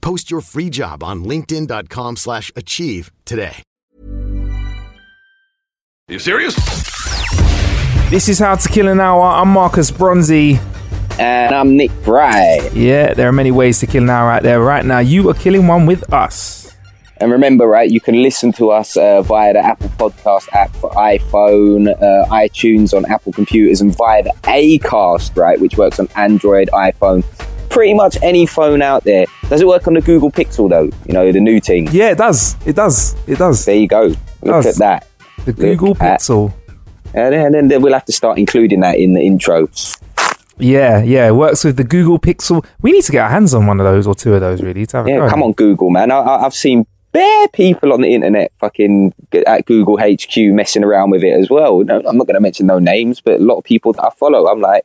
Post your free job on linkedin.com/achieve slash achieve today. Are you serious? This is How to Kill an Hour. I'm Marcus Bronzy. And I'm Nick Bright. Yeah, there are many ways to kill an hour out there. Right now, you are killing one with us. And remember, right, you can listen to us uh, via the Apple Podcast app for iPhone, uh, iTunes on Apple computers, and via the Acast, right, which works on Android, iPhone, pretty much any phone out there. Does it work on the Google Pixel though? You know, the new thing. Yeah, it does. It does. It does. There you go. Look Does. at that. The Google at- Pixel. And then, then we'll have to start including that in the intro. Yeah, yeah, it works with the Google Pixel. We need to get our hands on one of those or two of those, really. To have a Yeah, go. come on, Google, man. I, I, I've seen bare people on the internet fucking at Google HQ messing around with it as well. No, I'm not going to mention no names, but a lot of people that I follow, I'm like,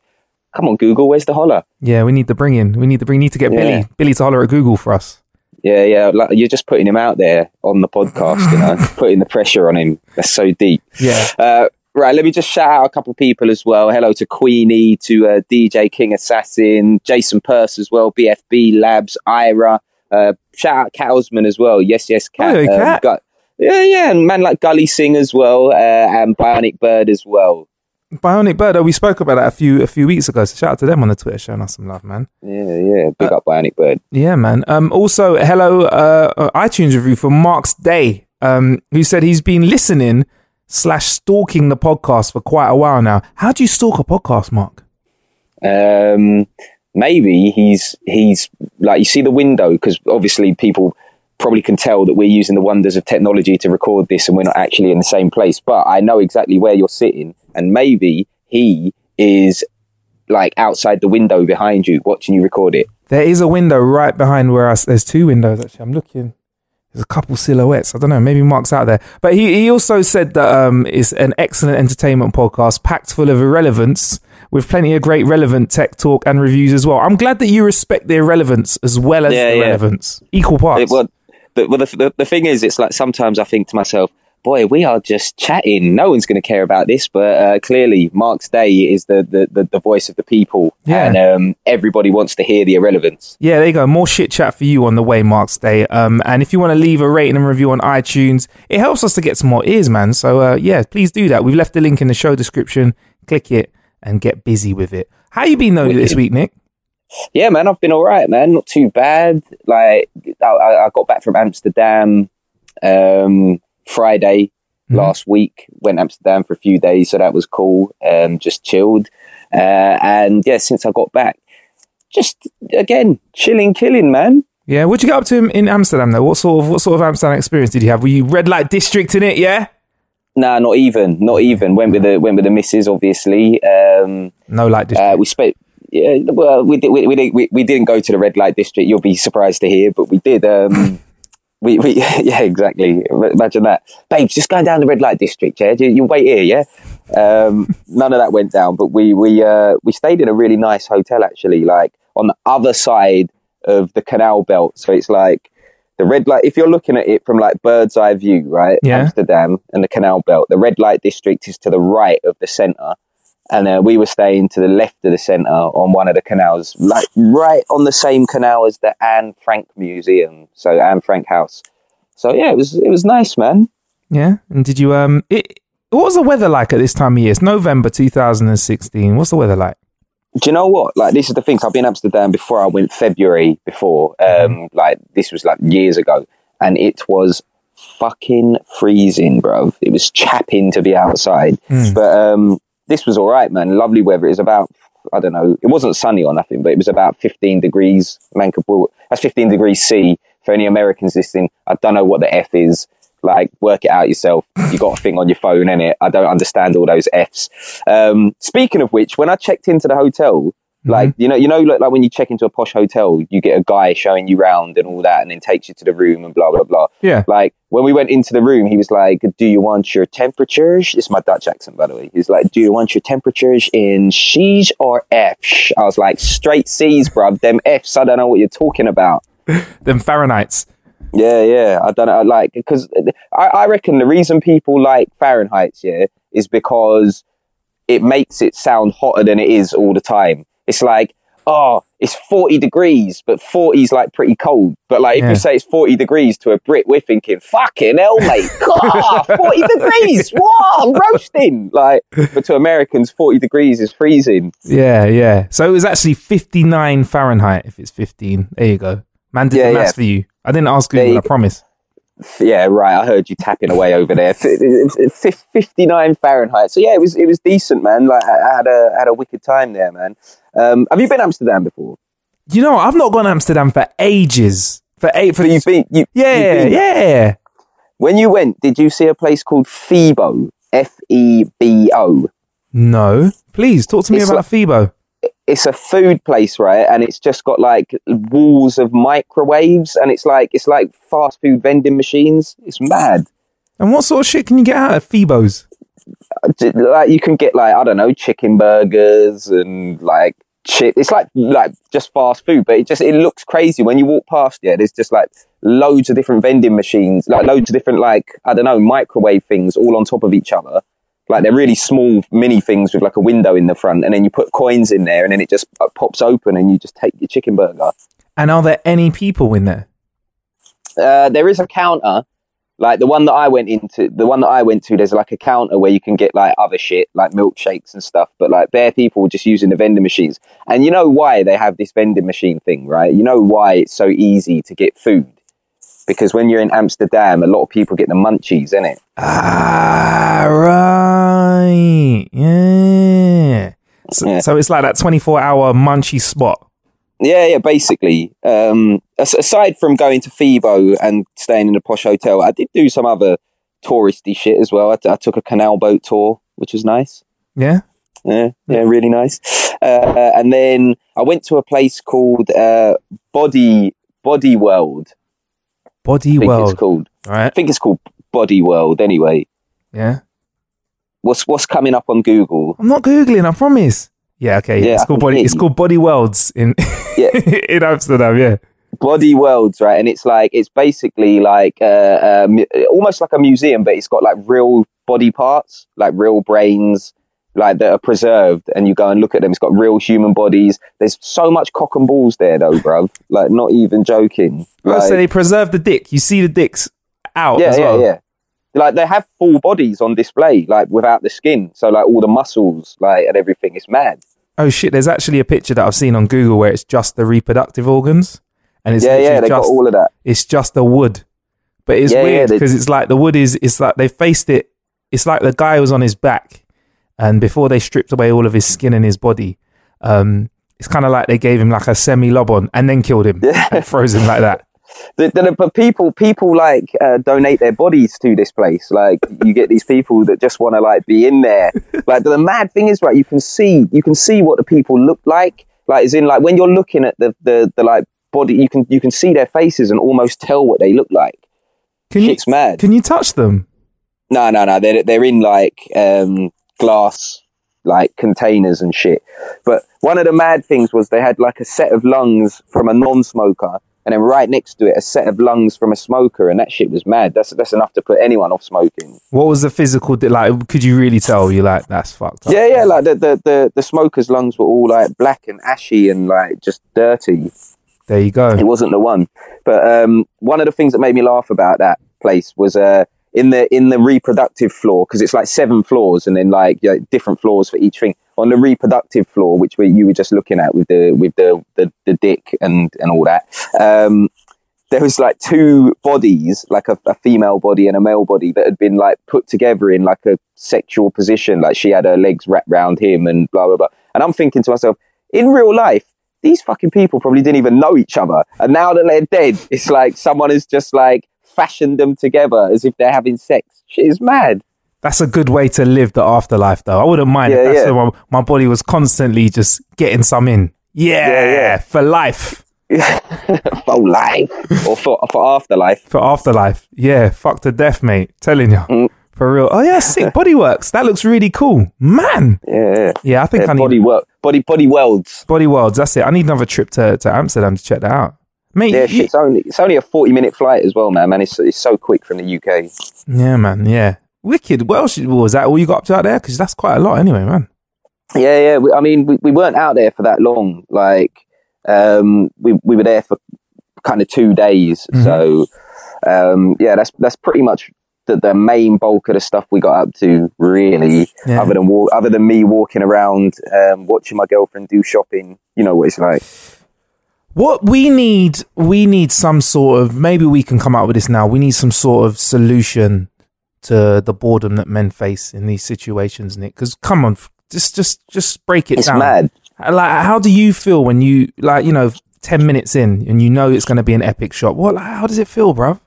come on, Google, where's the holler? Yeah, we need to bring in. We need to bring. Need to get Yeah. Billy. Billy to holler at Google for us. Yeah, yeah. Like, you're just putting him out there on the podcast, you know, putting the pressure on him. That's so deep. Yeah. Uh, right, let me just shout out a couple of people as well. Hello to Queenie, to uh, DJ King Assassin, Jason Purse as well, BFB Labs, Ira. Uh, shout out Cowsman as well. Yes, yes, Cat. Oh, Cat. Gu- yeah, yeah, and man like Gully Sing as well, uh, and Bionic Bird as well. Bionic Bird. oh, We spoke about that a few a few weeks ago. So shout out to them on the Twitter, showing us some love, man. Yeah, yeah. Big Uh, up Bionic Bird. Yeah, man. Um, also, hello, uh, uh, iTunes review from Mark's Day, um, who said he's been listening slash stalking the podcast for quite a while now. How do you stalk a podcast, Mark? um, maybe he's he's like you see the window because obviously people probably can tell that we're using the wonders of technology to record this and we're not actually in the same place but i know exactly where you're sitting and maybe he is like outside the window behind you watching you record it There is a window right behind where us. There's two windows actually. I'm looking. There's a couple silhouettes. I don't know. Maybe Mark's out there. But he, he also said that um, it's an excellent entertainment podcast packed full of irrelevance with plenty of great relevant tech talk and reviews as well. I'm glad that you respect the irrelevance as well as Yeah, the yeah. relevance. Equal parts. It- well, the, well the, the, the thing is it's like sometimes i think to myself boy we are just chatting no one's going to care about this but uh, clearly mark's day is the, the, the, the voice of the people Yeah. and um, everybody wants to hear the irrelevance Yeah, there you go. More shit chat for you on the way, Mark's Day. Um, and if you want to leave a rating and review on iTunes, it helps us to get some more ears, man. So uh, yeah, please do that. We've left the link in the show description. Click it and get busy with it. How you been though this week, Nick? Yeah man i've been all right man not too bad like i, I got back from amsterdam um, friday Mm-hmm. last week went to amsterdam for a few days so that was cool um, just chilled uh, and yeah since i got back just again chilling killing man Yeah, what'd you get up to in, in Amsterdam though? What sort of what sort of Amsterdam experience did you have? Were you red light district in it? Yeah. Nah, not even, not even. Went with the went with the missus, obviously. Um, No light district. uh, we spent. Yeah, well, we, did, we, we, didn't- we, we didn't go to the red light district. You'll be surprised to hear, but we did. Um, we, we yeah, exactly. Imagine that, babes. Just going down the red light district. Yeah, you, you wait here. Yeah. Um, none of that went down, but we we uh, we stayed in a really nice hotel actually, like on the other side of the canal belt. So it's like the red light. If you're looking at it from like bird's eye view, right? Yeah. Amsterdam and the canal belt. The red light district is to the right of the center, and uh, we were staying to the left of the center on one of the canals, like right on the same canal as the Anne Frank Museum. So Anne Frank House. So yeah, it was it was nice, man. yeah. And did you um? It, what was the weather like at this time of year? It's November 2016. What's the weather like? Do you know what? Like, this is the thing. So I've been Amsterdam before. I went February before. Um, like this was like years ago, and it was fucking freezing, bro. It was chapping to be outside. But um, this was all right, man. Lovely weather. It was about, I don't know, it wasn't sunny or nothing, but it was about 15 degrees. Mancabul. That's 15 degrees C. For any Americans listening, I don't know what the F is. Like, work it out yourself. You got a thing on your phone, in it. I don't understand all those Fs. Um, speaking of which, when I checked into the hotel, like mm-hmm. you know, you know, like, like when you check into a posh hotel, you get a guy showing you round and all that, and then takes you to the room and blah blah blah. Yeah. Like when we went into the room, he was like, "Do you want your temperatures?" It's my Dutch accent, by the way. He's like, "Do you want your temperatures in C's or F's?" I was like, "Straight C's, bruv. Them F's, I don't know what you're talking about." Them Fahrenheits. Yeah, yeah. I don't know. Like, because I, I reckon the reason people like Fahrenheit, yeah, is because it makes it sound hotter than it is all the time. It's like, oh, it's 40 degrees, but 40 is like pretty cold. But like, if Yeah. you say it's 40 degrees to a Brit, we're thinking, fucking hell, mate. God, 40 degrees. What? I'm roasting. Like, but to Americans, 40 degrees is freezing. Yeah, yeah. So it was actually 59 Fahrenheit if it's 15. There you go. Man did Yeah, the maths yeah. for you. I didn't ask Google, you I promise. Yeah, right. I heard you tapping away over there. F- f- Fifty-nine Fahrenheit. So yeah, it was it was decent, man. Like I I had a had a wicked time there, man. Um, have you been Amsterdam before? You know, I've not gone to Amsterdam for ages. For eight, for So you've been, you, you've yeah, been yeah. When you went, did you see a place called Febo? F E B O. No, please talk to me It's about like- Febo. It's a food place, right? And it's just got like walls of microwaves, and it's like it's like fast food vending machines. It's mad. And what sort of shit can you get out of Febos? like you can get like I don't know chicken burgers and like chip. It's like like just fast food, but it just it looks crazy when you walk past. Yeah, there's just like loads of different vending machines, like loads of different like I don't know microwave things all on top of each other. Like they're really small mini things with like a window in the front, and then you put coins in there, and then it just uh, pops open, and you just take your chicken burger. And are there any people in there? Uh, there is a counter, like the one that I went into. The one that I went to, there's like a counter where you can get like other shit, like milkshakes and stuff. But like bare people were just using the vending machines. And you know why they have this vending machine thing, right? You know why it's so easy to get food because when you're in Amsterdam, a lot of people get the munchies, innit? Ah, right. Yeah. So, Yeah. so it's like that 24 hour munchie spot. Yeah, yeah, basically. Um, aside from going to Febo and staying in a posh hotel, I did do some other touristy shit as well. I, t- I took a canal boat tour, which was nice. Yeah. Yeah, yeah, really nice. Uh, and then I went to a place called uh, Body Body World. Body think it's world. called. I think it's called Body World. Anyway, Yeah. what's what's coming up on Google? I'm not Googling, I promise. Yeah, okay. Yeah, it's I called body it's you. called Body Worlds in Yeah. in Amsterdam, yeah. Body Worlds, right? And it's like it's basically like uh, uh, almost like a museum, but it's got like real body parts, like real brains, like that are preserved. And you go and look at them. It's got real human bodies. There's so much cock and balls there, though, bruv. Like, not even joking. Like, so they preserve the dick. You see the dicks out yeah, as yeah, well. yeah. Like they have full bodies on display, like without the skin. So like all the muscles, like and everything. It's mad. Oh shit, there's actually a picture that I've seen on Google where it's just the reproductive organs. And it's yeah, yeah. They got all of that. it's just the wood. But it's Yeah, yeah, weird because it's like the wood is it's like they faced it it's like the guy was on his back and before they stripped away all of his skin and his body, um it's kind of like they gave him like a semi lob on and then killed him Yeah. and froze him like that. The, the, but people, people like uh, donate their bodies to this place. Like you get these people that just want to like be in there. Like the mad thing is, right? You can see, you can see what the people look like. Like, as in, like when you're looking at the the, the like body, you can you can see their faces and almost tell what they look like. Can you mad. can you touch them? No, no, no. They're they're in like um, glass like containers and shit. But one of the mad things was they had like a set of lungs from a non-smoker, and then right next to it a set of lungs from a smoker, and that shit was mad. That's that's enough to put anyone off smoking. What was the physical like could you really tell you like that's fucked up? Yeah, yeah. Like the the the, the smoker's lungs were all like black and ashy and like just dirty. There you go. It wasn't the one. But um, one of the things that made me laugh about that place was uh, in the in the reproductive floor because it's like seven floors and then like you know, different floors for each thing. On the reproductive floor, which we, you were just looking at with the with the the, the dick and and all that. Um, there was like two bodies, like a, a female body and a male body that had been like put together in like a sexual position. Like she had her legs wrapped around him and blah blah blah. And I'm thinking to myself, in real life, these fucking people probably didn't even know each other. And now that they're dead, it's like someone is just like fashioned them together as if they're having sex. Shit is mad. That's a good way to live the afterlife, though. I wouldn't mind Yeah, if that's yeah. the one, my body was constantly just getting some in. Yeah, Yeah, yeah. for life, for life or for for afterlife. for afterlife. Yeah, fuck to death, mate. Telling you. Mm. For real. Oh, yeah, sick. Bodyworks. That looks really cool. Man. Yeah, Yeah, I think I need body work, body body worlds. Body Worlds. That's it. I need another trip to, to Amsterdam to check that out. Mate, Yeah, you- it's only it's only a forty minute flight as well, man. Man, it's it's so quick from the UK. yeah, man. Yeah. Wicked. What else was that? All you got up to out there? Because that's quite a lot anyway, man. Yeah, yeah. We, I mean, we, we weren't out there for that long. Like, um, we we were there for kind of two days. Mhm. So, um, yeah, that's that's pretty much the, the main bulk of the stuff we got up to. Really, Yeah. other than other than me walking around, um, watching my girlfriend do shopping. You know what it's like. What we need, we need some sort of, maybe we can come up with this now. We need some sort of solution to the boredom that men face in these situations, Nick. Because come on, just, just, just break it It's down. mad. Like, how do you feel when you, like, you know, 10 minutes in and you know it's going to be an epic shot? What, like, how does it feel, bruv?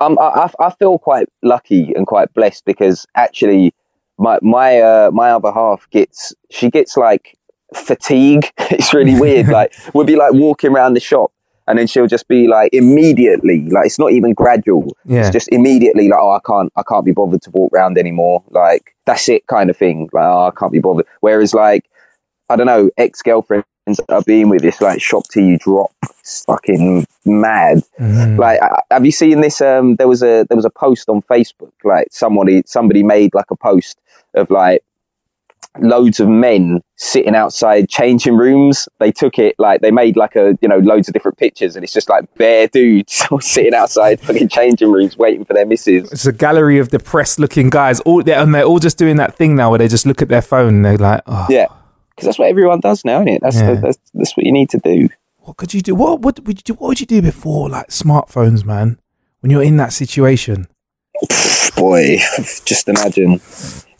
um, I, I I feel quite lucky and quite blessed because actually my my uh, my other half gets she gets like fatigue. it's really weird. like we'll be like walking around the shop and then she'll just be like immediately like it's not even gradual. Yeah. It's just immediately like oh I can't I can't be bothered to walk around anymore. Like that's it kind of thing. Like oh I can't be bothered. Whereas like I don't know ex girlfriends I've been with this like shop till you drop. It's fucking mad. Like, I- have you seen this? Um, there was a there was a post on Facebook. Like, somebody somebody made like a post of like loads of men sitting outside changing rooms. They took it like they made like a you know loads of different pictures, and it's just like bare dudes sitting outside fucking changing rooms waiting for their misses. It's a gallery of depressed looking guys. All they're, and they're all just doing that thing now where they just look at their phone and they're like, oh, Yeah, because that's what everyone does now, isn't it? That's, Yeah. that's that's what you need to do. what could you do? What, what would you do? What would you do before like smartphones, man? When you're in that situation, Boy, just imagine.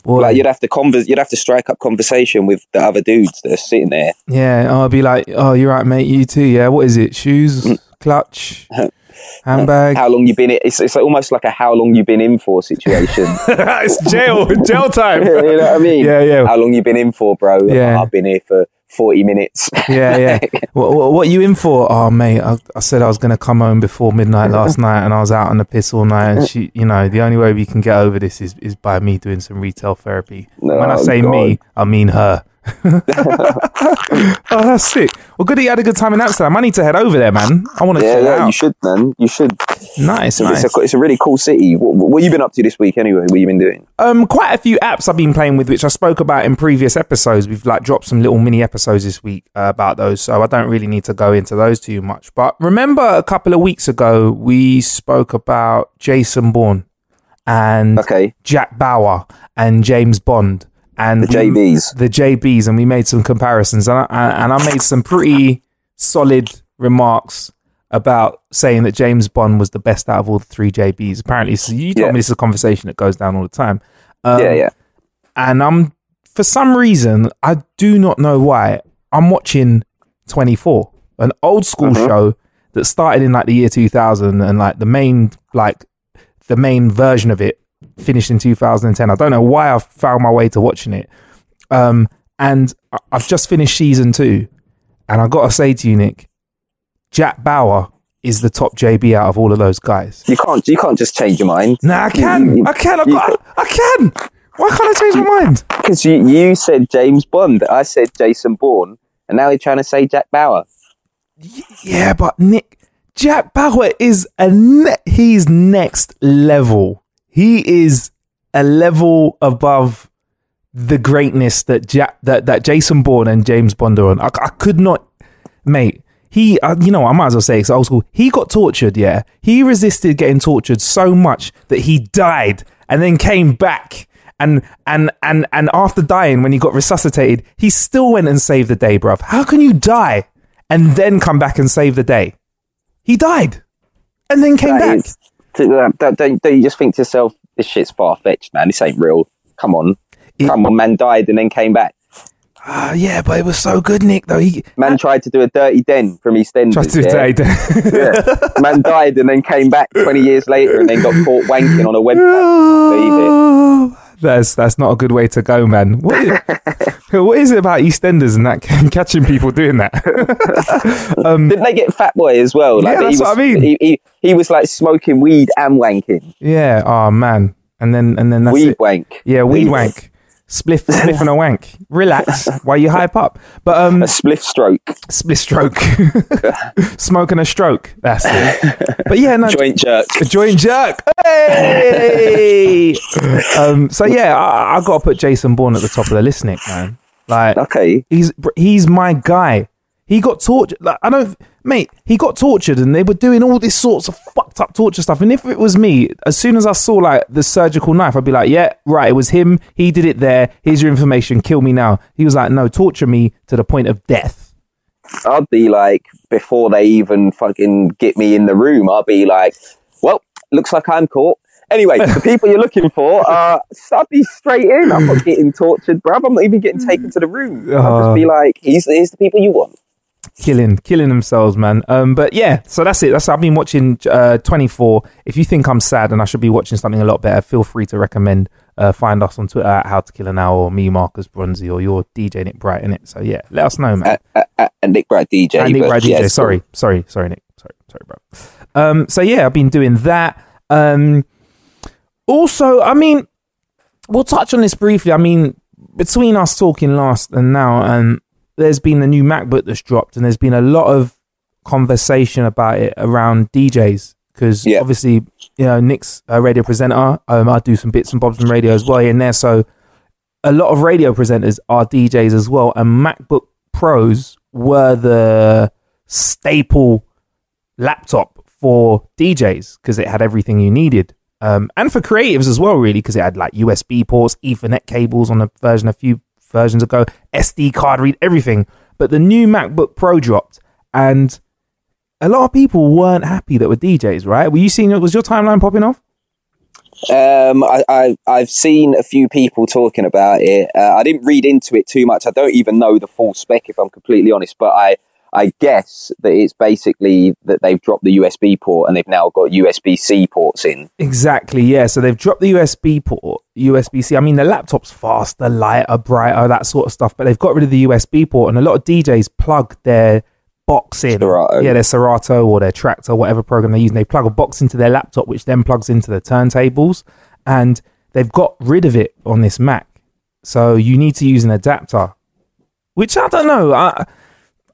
Boy. Like you'd have to converse, you'd have to strike up conversation with the other dudes that are sitting there. Yeah, I'd be like, oh, you're right, mate. You too. Yeah, what is it? Shoes, mm. clutch, handbag. How long you been? in It's it's almost like a how long you been in for situation. it's jail, jail time. you know what I mean? Yeah, yeah. How long you been in for, bro? Yeah. I've been here for forty minutes. yeah, yeah. What, what, what you in for? Oh, mate, I, I said I was going to come home before midnight last night, and I was out on the piss all night. And she, you know, the only way we can get over this is is by me doing some retail therapy. when I say me, I mean her. oh, that's sick. Well, good that you had a good time in Amsterdam. I need to head over there, man. I want to yeah, yeah. You should, man. You should. Nice, It's, nice. a, it's a really cool city. What, what you been up to this week, anyway? What you been doing? um, quite a few apps I've been playing with, which I spoke about in previous episodes. We've like dropped some little mini episodes this week uh, about those, so I don't really need to go into those too much. But remember, a couple of weeks ago, we spoke about Jason Bourne and Okay, Jack Bauer and James Bond and the we- JBs. the JBs, and we made some comparisons, and I, and I made some pretty solid remarks about saying that James Bond was the best out of all the three JBs. Apparently, so you told Yeah. me this is a conversation that goes down all the time. Um, yeah, yeah. And I'm for some reason I do not know why I'm watching 24, an old school Mhm. show that started in like the year 2000, and like the main like the main version of it finished in 2010. I don't know why I found my way to watching it. Um, and I- I've just finished season two, and I gotta say to you, Nick, Jack Bauer is the top JB out of all of those guys. You can't. You can't just change your mind. Nah, I can, I can, I've got, I can. Why can't I change my mind? Because you, you said James Bond, I said Jason Bourne, and now you're trying to say Jack Bauer. Yeah, but Nick, Jack Bauer is a ne- he's next level. He is a level above the greatness that Jack that, that Jason Bourne and James Bond are on. I, I could not, mate. He, uh, you know, I might as well say it's old school. He got tortured. Yeah, he resisted getting tortured so much that he died and then came back. And and and and after dying, when he got resuscitated, he still went and saved the day, bruv. How can you die and then come back and save the day? He died. and then came That back. is- to- uh, don't, don't, don't you just think to yourself, this shit's far fetched, man. This ain't real. Come on. It- Come on, man died and then came back. Ah, yeah, but it was so good, Nick. Though he Man tried to do a dirty den from EastEnders. tried to yeah? say Yeah. Man died and then came back 20 years later and then got caught wanking on a webcam. Believe it. That's that's not a good way to go, man. What is, what is it about EastEnders and that catching people doing that? Um, Didn't they get Fat Boy as well? Yeah, he that's was, what I mean. He, he, he was like smoking weed and wanking. yeah. Oh man. And then and then that's weed it. wank. Yeah, weed Weed. wank. Spliff, spliff and a wank. Relax while you hype up. But um, A spliff stroke. spliff stroke, smoking a stroke. That's it. But yeah, no, Joint jerk. a joint jerk. Hey! um, so yeah, I, I got to put Jason Bourne at the top of the list, Nick, man. Like, Okay. he's he's my guy. He got tortured. Like, I don't, mate. He got tortured, and they were doing all this sorts of fucked up torture stuff. And if it was me, as soon as I saw like the surgical knife, I'd be like, "Yeah, right. It was him. He did it there. Here's your information. Kill me now." He was like, "No, torture me to the point of death." I'd be like, before they even fucking get me in the room, I'd be like, well, looks like I'm caught. Anyway, the people you're looking for, uh, I'd be straight in. I'm not getting tortured, bruv. I'm not even getting taken to the room. I'll just be like, here's, here's the people you want. Killing killing themselves man. Um but yeah so that's it. That's i've been watching uh 24 if you think i'm sad and i should be watching something a lot better feel free to recommend uh find us on twitter at how to kill an hour or me marcus bronzy or your dj nick bright in it so yeah let us know man. Uh, uh, and Nick Bright DJ. and nick bright dj it's sorry sorry sorry nick. Sorry sorry bro. Um so yeah i've been doing that. Um also i mean we'll touch on this briefly. I mean between us talking last and now um there's been a new macbook that's dropped and there's been a lot of conversation about it around djs because Yeah. obviously you know nick's a radio presenter um i do some bits and bobs on radio as well in there so a lot of radio presenters are DJs as well, and MacBook Pros were the staple laptop for DJs because it had everything you needed. Um, and for creatives as well, really, because it had like USB ports, Ethernet cables on a version a few versions ago, SD card read, everything. But the new MacBook Pro dropped, and a lot of people weren't happy that were DJs, right? Were you seeing? Was your timeline popping off? Um, I, I I've seen a few people talking about it. Uh, I didn't read into it too much. I don't even know the full spec, if I'm completely honest. But I I guess that it's basically that they've dropped the USB port and they've now got USB C ports in. Exactly, yeah. So they've dropped the USB port, USB C. I mean, the laptop's faster, lighter, brighter, that sort of stuff, but they've got rid of the USB port, and a lot of DJs plug their box in. Serato. Yeah, their Serato or their Traktor, whatever program they're using. They plug a box into their laptop, which then plugs into the turntables, and they've got rid of it on this Mac. So you need to use an adapter, which I don't know. I,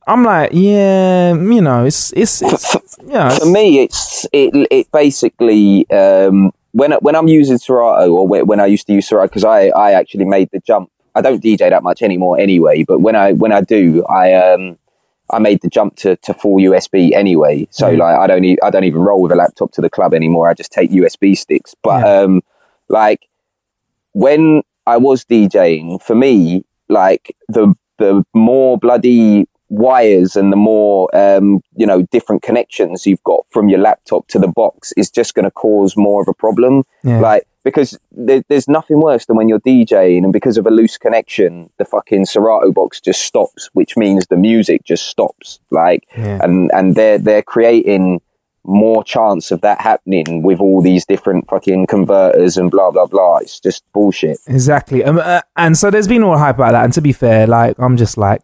I'm like, yeah, you know, it's it's, it's you know, For me, it's it it basically um, when when I'm using Serato or when when I used to use Serato because I I actually made the jump. I don't DJ that much anymore anyway, but when I when I do, I um I made the jump to, to full USB anyway. So Mm. like I don't e- I don't even roll with a laptop to the club anymore. I just take USB sticks. But Yeah. um like when I was DJing, for me, like the the more bloody wires and the more um, you know different connections you've got from your laptop to the box is just going to cause more of a problem. Yeah. Like because there, there's nothing worse than when you're DJing and because of a loose connection, the fucking Serato box just stops, which means the music just stops. Like Yeah. and and they're they're creating more chance of that happening with all these different fucking converters and blah blah blah. It's just bullshit. Exactly. Um, uh, and so there's been all hype about that. And to be fair, like I'm just like,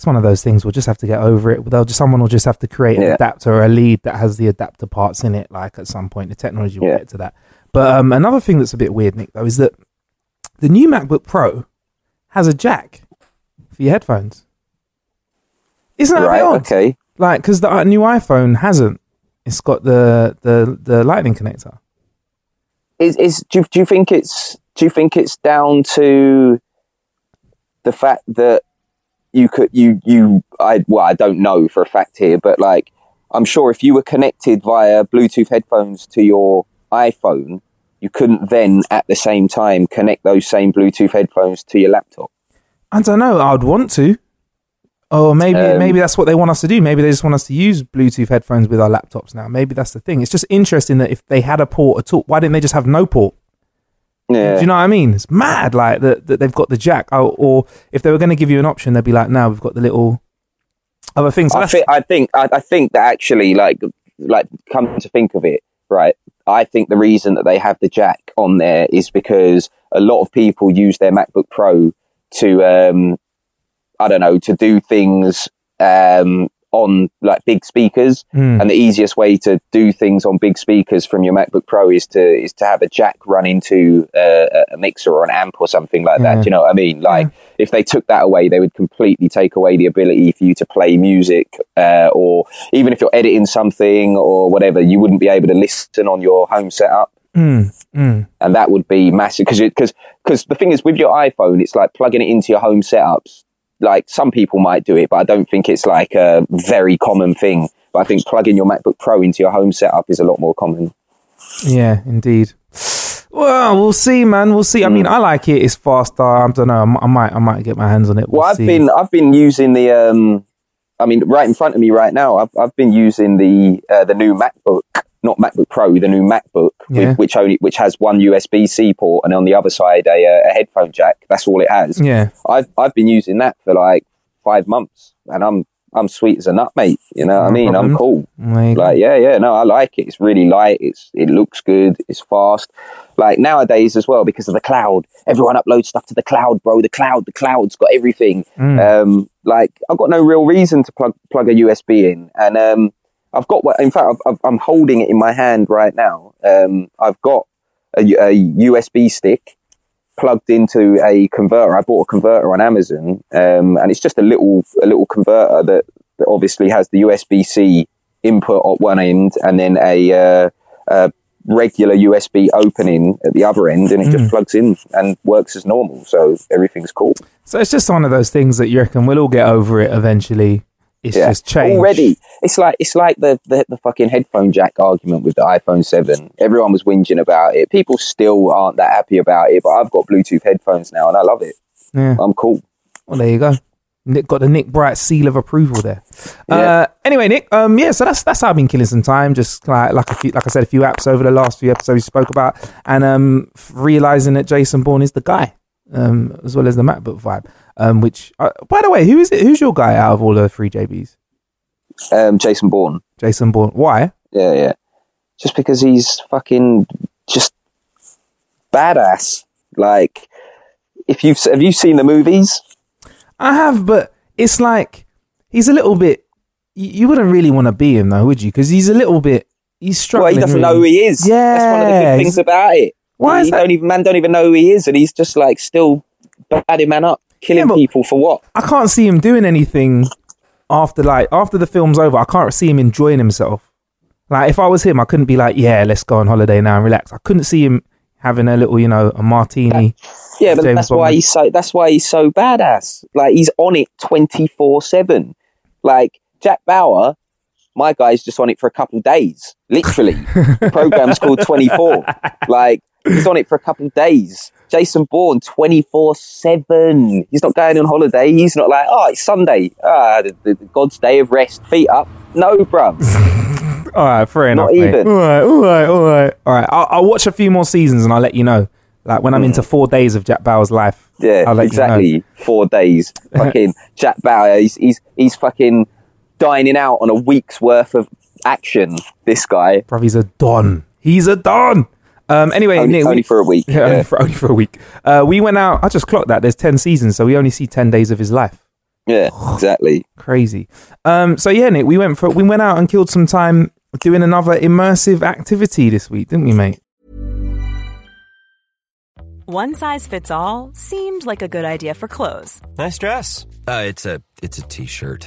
it's one of those things. We'll just have to get over it. They'll just someone will just have to create an Yeah. adapter or a lead that has the adapter parts in it. Like at some point, the technology will Yeah. get to that. But um, another thing that's a bit weird, Nick, though, is that the new MacBook Pro has a jack for your headphones. Isn't that right? odd? Okay. Like, because the uh, new iPhone hasn't. It's got the the the Lightning connector. Is is do you, do you think it's do you think it's down to the fact that you could you you I well I don't know for a fact here, but like I'm sure if you were connected via Bluetooth headphones to your iPhone, you couldn't then at the same time connect those same Bluetooth headphones to your laptop. I don't know. I'd want to. Oh, maybe Um, maybe that's what they want us to do. Maybe they just want us to use Bluetooth headphones with our laptops now. Maybe that's the thing. It's just interesting that if they had a port at all, why didn't they just have no port? Yeah. Do you know what I mean? It's mad, like that, that they've got the jack. Or, or if they were going to give you an option, they'd be like, "Now we've got the little other things." So I, that's, I think I, I think that actually like like come to think of it, right? I think the reason that they have the jack on there is because a lot of people use their MacBook Pro to um I don't know to do things um on like big speakers Hmm. and the easiest way to do things on big speakers from your MacBook Pro is to is to have a jack run into uh, a mixer or an amp or something like that. Yeah. Do you know what I mean? Like if they took that away, they would completely take away the ability for you to play music, uh, or even if you're editing something or whatever, you wouldn't be able to listen on your home setup. Mm, mm. And that would be massive because because because the thing is with your iPhone, it's like plugging it into your home setups. Like some people might do it, but I don't think it's like a very common thing. But I think plugging your MacBook Pro into your home setup is a lot more common. Yeah, indeed. Well, we'll see, man. We'll see. I mean, I like it. It's faster. I don't know. I might, I might get my hands on it. We'll Well, I've see. been I've been using the um, I mean, right in front of me right now, I've I've been using the uh, the new MacBook, not MacBook Pro, the new MacBook, Yeah. with, which only which has one USB C port, and on the other side a, uh, a headphone jack. That's all it has. Yeah. I've I've been using that for like five months, and I'm I'm sweet as a nut, mate. You know what I mean? problem. I'm cool. Like, yeah, yeah, no, I like it. It's really light. It's it looks good. It's fast. Like nowadays as well because of the cloud. Everyone uploads stuff to the cloud, bro. The cloud, the cloud's got everything. Um, like I've got no real reason to plug plug a USB in, and um, I've got what. In fact, I've, I've, I'm holding it in my hand right now. Um, I've got a, a USB stick plugged into a converter. I bought a converter on Amazon, um, and it's just a little a little converter that, that obviously has the USB C input at one end, and then a, uh, a regular USB opening at the other end, and it just plugs in and works as normal. So everything's cool. So it's just one of those things that you reckon we'll all get over it eventually. It's Yeah. just change. Already, it's like it's like the, the the fucking headphone jack argument with the iPhone Seven. Everyone was whinging about it. People still aren't that happy about it, but I've got Bluetooth headphones now, and I love it. Yeah. I'm cool. Well, there you go. Nick got the Nick Bright seal of approval there. Yeah. Uh, anyway, Nick. Um, yeah. So that's that's how I've been killing some time. Just like like a few, like I said, a few apps over the last few episodes we spoke about, and um, realizing that Jason Bourne is the guy, um, as well as the MacBook vibe. Um, which uh, by the way, who is it? Who's your guy out of all the three JBs? Um, Jason Bourne. Jason Bourne. Why? Yeah, yeah. Just because he's fucking just badass. Like, if you've have you seen the movies? I have, but it's like he's a little bit. You, you wouldn't really want to be him though, would you? Because he's a little bit. He's Well, struggling. he doesn't really. know who he is. Yeah, that's one of the good things about it. Why is that? don't even man don't even know who he is, and he's just like still badding man up, killing Yeah, people for what? I can't see him doing anything after like after the film's over. I can't see him enjoying himself. Like if I was him, I couldn't be like, yeah, let's go on holiday now and relax. I couldn't see him having a little, you know, a martini. Yeah, but James that's Bond. why he's so. That's why he's so badass. Like he's on it twenty four seven. Like Jack Bauer, my guy's just on it for a couple days. Literally, the program's called twenty four. Like he's on it for a couple days. Jason Bourne, twenty four seven. He's not going on holiday. He's not like, oh, it's Sunday. Ah, the, the, God's day of rest. Feet up. No, bruv. All right, fair enough. Not mate. even. All right, all right, all right, all right. I'll, I'll watch a few more seasons and I'll let you know. Like when I'm into four days of Jack Bauer's life. Yeah, let you know. exactly. Four days. Fucking Jack Bauer. He's, he's he's fucking dining out on a week's worth of action. This guy. Bruv, he's a don. He's a don. Um. Anyway, Only, Nick, we- only for a week. Yeah, Yeah. Only, for, only for a week. Uh, we went out. I just clocked that. There's ten seasons, so we only see ten days of his life. Yeah, exactly. Crazy. Um, so yeah, Nick, we went for we went out and killed some time doing another immersive activity this week, didn't we, mate? One size fits all seemed like a good idea for clothes Nice dress. Uh, it's a it's a t-shirt.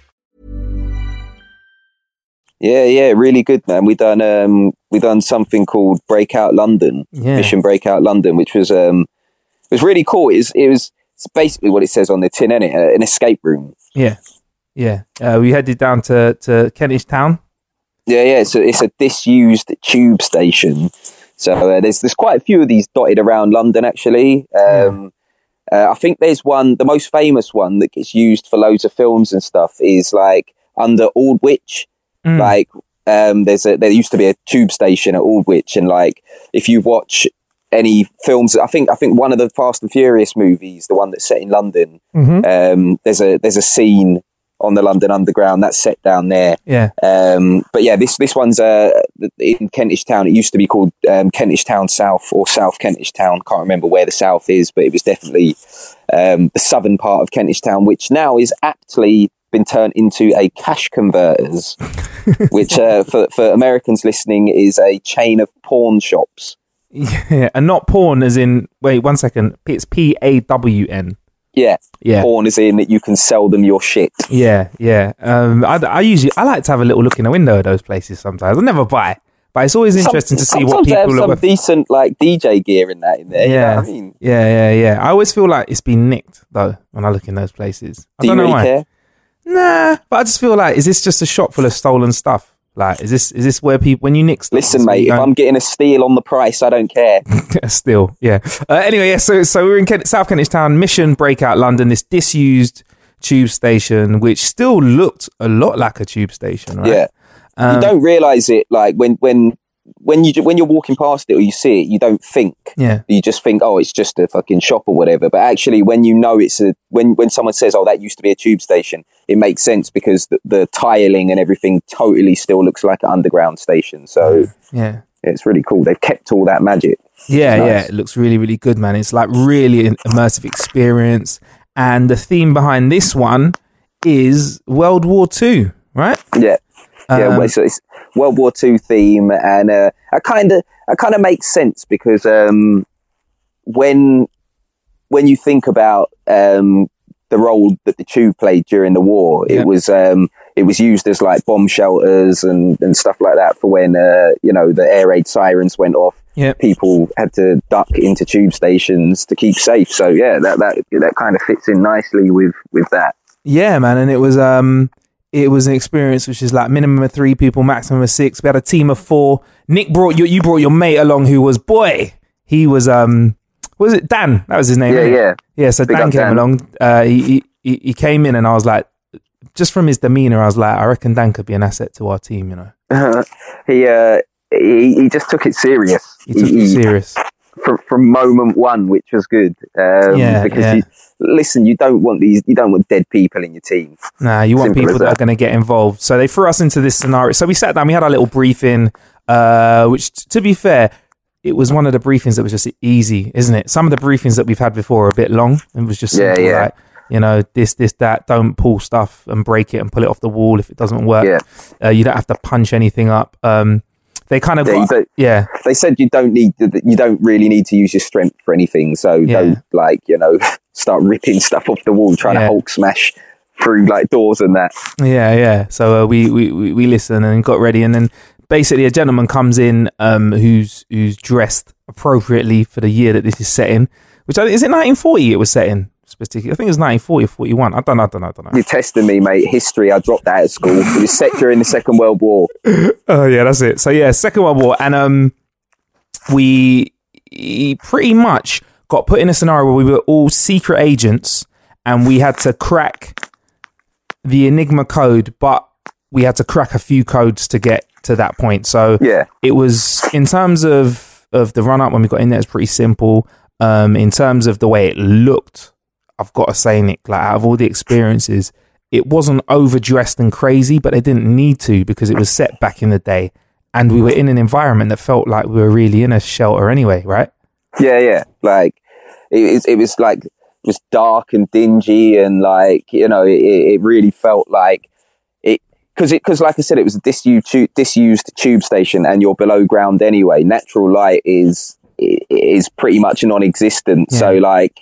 Yeah, yeah, really good, man. We done um, we done something called Breakout London, Yeah. Mission Breakout London, which was um, it was really cool. It was, it was it's basically what it says on the tin, in it, uh, an escape room. Yeah, yeah. Uh, we headed down to to Kentish Town. Yeah, yeah. So it's a disused tube station. So uh, there's there's quite a few of these dotted around London actually. Um, uh, I think there's one, the most famous one that gets used for loads of films and stuff is like under Aldwych. Mm. Like um, there's a there used to be a tube station at Aldwych, and like if you watch any films, I think I think one of the Fast and Furious movies, the one that's set in London, Mhm. um, there's a there's a scene on the London Underground that's set down there. Yeah, Um, but yeah, this this one's uh, in Kentish Town. It used to be called um, Kentish Town South or South Kentish Town. Can't remember where the south is, but it was definitely um, the southern part of Kentish Town, which now is aptly been turned into a cash converters, which uh, for for Americans listening is a chain of pawn shops. yeah, and not porn as in. Wait, one second. It's P A W N. Yeah, Yeah. pawn is in that you can sell them your shit. Yeah, yeah. Um, I, I usually I like to have a little look in the window of those places. Sometimes I never buy, but it's always interesting to see what have people are. some decent like DJ gear in that in there. you know yeah, I mean, yeah, yeah, yeah. I always feel like it's been nicked though when I look in those places. I do you don't know really why. care? Nah, but I just feel like is this just a shop full of stolen stuff? Like, is this is this where people when you nick stuff? Listen, mate, if I'm getting a steal on the price, I don't care. still, yeah. Uh, anyway, yeah. So, so we're in Kent, South Kentish Town, Mission Breakout London. This disused tube station, which still looked a lot like a tube station, right? Yeah. Um, you don't realize it like when when when you when you're walking past it or you see it, you don't think. Yeah. You just think, oh, it's just a fucking shop or whatever. But actually, when you know it's a when when someone says, oh, that used to be a tube station, it makes sense because the, the tiling and everything totally still looks like an underground station. So Yeah. it's really cool. They've kept all that magic. Yeah, Nice. yeah, it looks really, really good, man. It's like really an immersive experience. And the theme behind this one is World War Two, right? Yeah, yeah. Um, well, so it's World War Two theme, and uh, I kind of, I kind of makes sense because um, when when you think about um, the role that the tube played during the war, Yeah. it was um, it was used as like bomb shelters and, and stuff like that for when uh, you know the air raid sirens went off. Yeah. People had to duck into tube stations to keep safe. So yeah, that that that kind of fits in nicely with with that. Yeah, man, and it was um it was an experience which is like minimum of three people, maximum of six. We had a team of four. Nick brought you you brought your mate along who was boy. He was um was it Dan? That was his name. Yeah, yeah. Yeah, so Big Dan came Dan. along. Uh he, he- he he came in and I was like just from his demeanor, I was like, I reckon Dan could be an asset to our team, you know. he uh he, he just took it serious. He took it serious. from, from moment one, which was good. Um, Yeah, because yeah. You, listen, you don't want these, you don't want dead people in your team. Nah, you want Simple people as that are going to get involved. So they threw us into this scenario. So we sat down, we had our little briefing, uh, which, t- to be fair, it was one of the briefings that was just easy, isn't it? Some of the briefings that we've had before are a bit long. It was just Yeah, yeah. like, you know, this, this, that. Don't pull stuff and break it and pull it off the wall if it doesn't work. Yeah. Uh, you don't have to punch anything up. Um, they kind of Yeah, got, yeah, They said you don't need, you don't really need to use your strength for anything. So Yeah. don't like, you know, start ripping stuff off the wall, trying Yeah. to Hulk smash through like doors and that. Yeah, yeah. So uh, we, we we we listened and got ready, and then basically a gentleman comes in um, who's who's dressed appropriately for the year that this is set in. Which I, is it 1940? It was set in particularly. I think it was 1940 or 41. I don't know. I don't know. I don't know. You're testing me, mate. History. I dropped that at school. It was set during the Second World War. Oh yeah, that's it. So yeah, Second World War, and um, we pretty much got put in a scenario where we were all secret agents, and we had to crack the Enigma code, but we had to crack a few codes to get to that point. So Yeah. it was in terms of of the run up when we got in there, it's pretty simple. Um, in terms of the way it looked, I've got to say, Nick, like out of all the experiences, it wasn't overdressed and crazy, but they didn't need to because it was set back in the day, and we were in an environment that felt like we were really in a shelter anyway, right? Yeah, yeah. Like it, it, it was like just dark and dingy, and like you know, it, it really felt like because it because like I said, it was a disused tube, disused tube station, and you're below ground anyway. Natural light is is pretty much non-existent. So like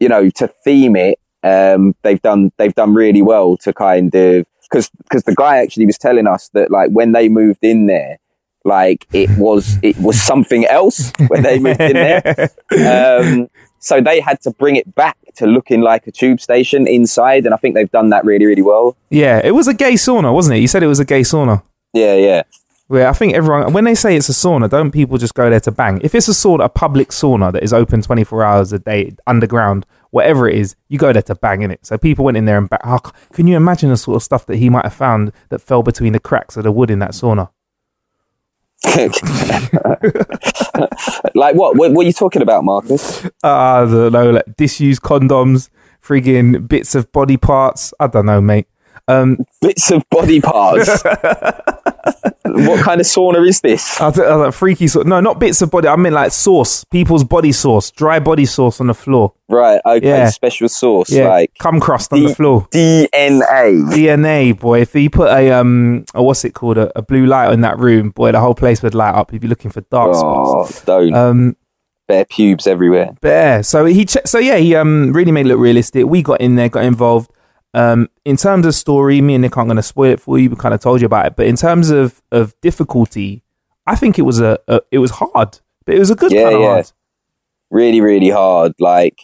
you know, to theme it, um, they've done they've done really well to kind of because because the guy actually was telling us that like when they moved in there. Like it was, it was something else when they moved in there um, so they had to bring it back to looking like a tube station inside, and I think they've done that really, really well. Yeah, it was a gay sauna, wasn't it? You said it was a gay sauna. Yeah, yeah, Where I think everyone, when they say it's a sauna, don't people just go there to bang? If it's a sauna, a public sauna that is open 24 hours a day, underground, whatever it is, you go there to bang in it. So people went in there and bang. Oh, can you imagine the sort of stuff that he might have found that fell between the cracks of the wood in that sauna? like what? what? What are you talking about, Marcus? I don't know, like disused condoms, frigging bits of body parts. I don't know, mate. Um, Bits of body parts. what kind of sauna is this? I th- I like freaky sort. No, not bits of body. I mean like sauce, people's body sauce, dry body sauce on the floor. Right, okay, Yeah. special sauce, Yeah, like cum crust on the floor. DNA. DNA, boy. If you put a um, oh, what's it called, a, a blue light in that room, boy, the whole place would light up. You'd be looking for dark Oh, spots. don't. Um, Bare pubes everywhere. Bear. So he, che- so yeah, he um really made it look realistic. We got in there, got involved. Um, in terms of story, me and Nick aren't going to spoil it for you. We kind of told you about it, but in terms of of difficulty, I think it was a, a it was hard, but it was a good Yeah, kind of yeah. hard. really really hard like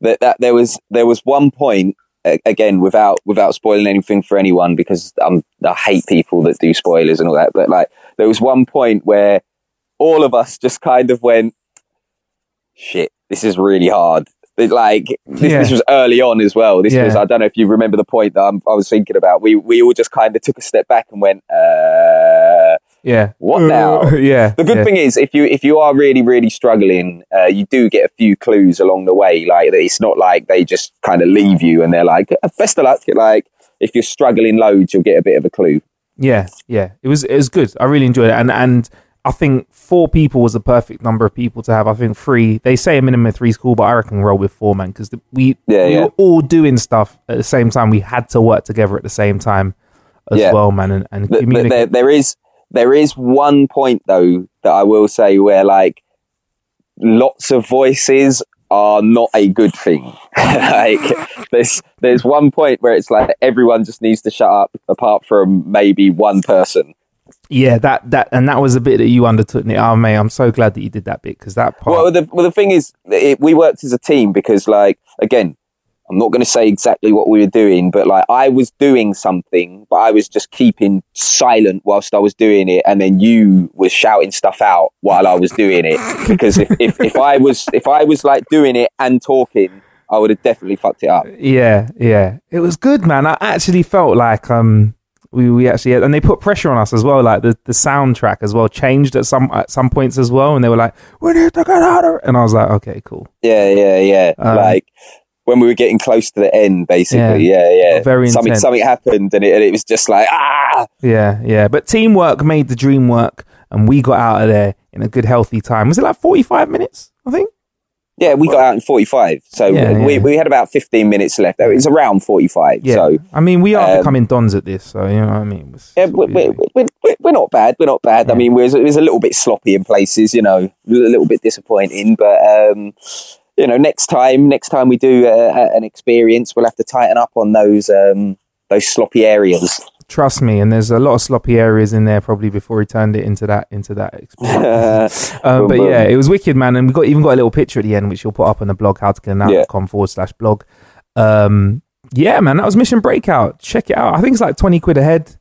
that, that there was there was one point again without without spoiling anything for anyone because um, I hate people that do spoilers and all that but like there was one point where all of us just kind of went shit this is really hard like this, Yeah. this was early on as well this was I don't know if you remember the point that I'm, I was thinking about we we all just kind of took a step back and went uh Yeah. What now? yeah. the good yeah. thing is, if you if you are really really struggling, uh, you do get a few clues along the way. Like it's not like they just kind of leave you and they're like, "Uh, "Best of luck." Like if you're struggling loads, you'll get a bit of a clue. Yeah, yeah. It was it was good. I really enjoyed it, and and I think four people was the perfect number of people to have. I think three. They say a minimum of three is cool, but I reckon we're roll with four, man, because we Yeah, we yeah. were all doing stuff at the same time. We had to work together at the same time as Yeah. well, man, and, and Th- th- communicate. there, there is there is one point though that I will say where like lots of voices are not a good thing. like there's there's one point where it's like everyone just needs to shut up apart from maybe one person. Yeah, that that and that was a bit that you undertook. Nick. Oh, mate, I'm so glad that you did that bit because that part. Well, the well, the thing is, it, we worked as a team because, like, again, I'm not going to say exactly what we were doing, but like, I was doing something, but I was just keeping silent whilst I was doing it, and then you was shouting stuff out while I was doing it. Because if, if, if I was if I was like doing it and talking, I would have definitely fucked it up. Yeah, yeah. It was good, man. I actually felt like um we, we actually and they put pressure on us as well. Like the, the soundtrack as well changed at some at some points as well, and they were like, "We need to get out of," it." and I was like, "Okay, cool." Yeah, yeah, yeah. Um, like when we were getting close to the end, basically. Yeah, yeah. Very something intense. something happened, and it, and it was just like ah. Yeah, yeah. But teamwork made the dream work, and we got out of there in a good, healthy time. Was it like forty five minutes? I think. Yeah, we got out in 45. So Yeah, we, yeah. we had about 15 minutes left. It was around 45. Yeah. So I mean, we are um, becoming dons at this, so you know what I mean. It's- yeah, we, we, we, we, we're not bad. We're not bad. I mean, we're, it was a little bit sloppy in places, you know, a little bit disappointing. But, um, you know, next time, next time we do uh, an experience, we'll have to tighten up on those um, those sloppy areas. Trust me, and there's a lot of sloppy areas in there probably before he turned it into that into that experience. um, but yeah, it was wicked, man. And we got even got a little picture at the end, which you'll put up on the blog, howtokillanhour.com forward slash blog. Um, yeah, man, that was Mission Breakout. Check it out. I think it's like twenty quid a head.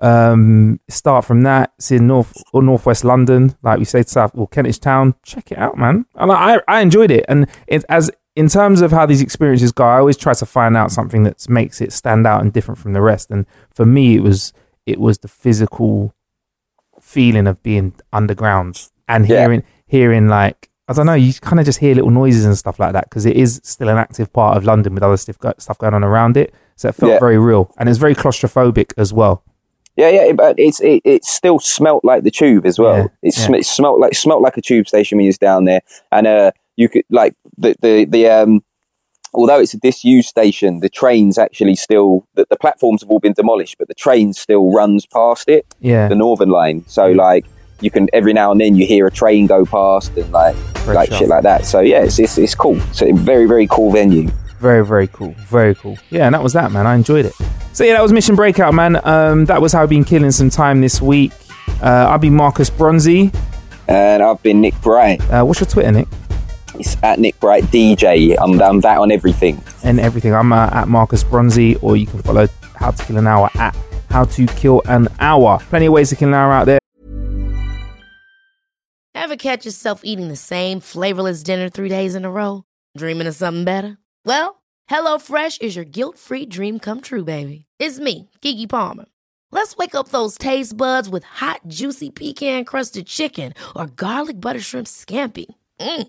Um, start from that. It's in North or Northwest London, like we say, South or Kentish Town. Check it out, man. And I I enjoyed it, and it, as in terms of how these experiences go, I always try to find out something that makes it stand out and different from the rest. And for me, it was it was the physical feeling of being underground and Yeah. hearing hearing like I don't know, you kind of just hear little noises and stuff like that because it is still an active part of London with other stuff go- stuff going on around it. So it felt Yeah. very real and it's very claustrophobic as well. Yeah, yeah, but it's it, it still smelt like the tube as well. Yeah, it, sm- it smelt like smelt like a tube station when you was down there, and uh, you could like the the the um. Although it's a disused station, the trains actually still the, the platforms have all been demolished, but the train still runs past it. Yeah. the Northern Line. So like you can every now and then you hear a train go past and like like sharp. shit like that. So yeah, it's it's, it's cool. It's a very very cool venue. Very, very cool. Very cool. Yeah, and that was that, man. I enjoyed it. So yeah, that was Mission Breakout, man. Um, that was how I've been killing some time this week. Uh, I've been Marcus Bronzy. And I've been Nick Bright. Uh, what's your Twitter, Nick? It's at Nick Bright DJ. I'm, I'm that on everything. and everything. I'm uh, at Marcus Bronzy, or you can follow How to Kill an Hour at How to Kill an Hour. Plenty of ways to kill an hour out there. Ever catch yourself eating the same flavorless dinner three days in a row? Dreaming of something better? Well, HelloFresh is your guilt-free dream come true, baby. It's me, Keke Palmer. Let's wake up those taste buds with hot, juicy pecan-crusted chicken or garlic butter shrimp scampi. Mm.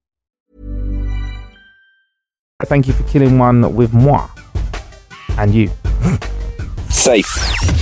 Thank you for killing one with moi and you. Safe.